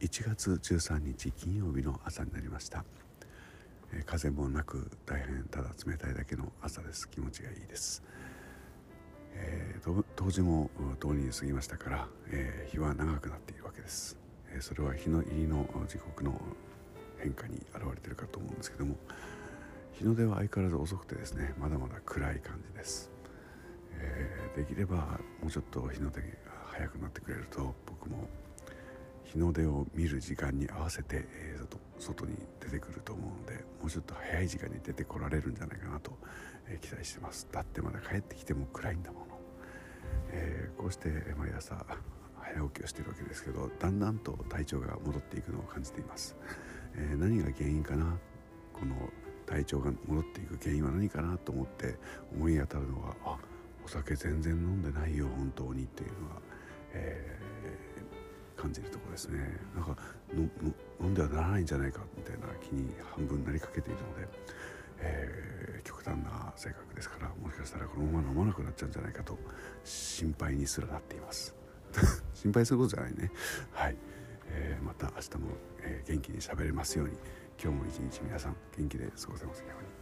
1月13日金曜日の朝になりました、えー、風もなく大変ただ冷たいだけの朝です。気持ちがいいです、えー、冬至もとうに過ぎましたから、えー、日は長くなっているわけです、えー、それは日の入りの時刻の変化に現れているかと思うんですけども日の出は相変わらず遅くてですねまだまだ暗い感じです、えー、できればもうちょっと日の出が日の出を見る時間に合わせて、えー、外に出てくると思うのでもうちょっと早い時間に出てこられるんじゃないかなと、えー、期待してます。だってまだ帰ってきても暗いんだもの、えー、こうして毎朝早起きをしてるわけですけどだんだんと体調が戻っていくのを感じています、え何が原因かな？この体調が戻っていく原因は何かなと思って思い当たるのはあお酒全然飲んでないよ本感じるところですね。なんか飲んではならないんじゃないかみたいな気に半分なりかけているので、えー、極端な性格ですからもしかしたらこのまま飲まなくなっちゃうんじゃないかと心配にすらなっています。心配することじゃないね。はい、えー、また明日も、えー、元気にしゃべれますように。今日も一日皆さん元気で過ごせますように。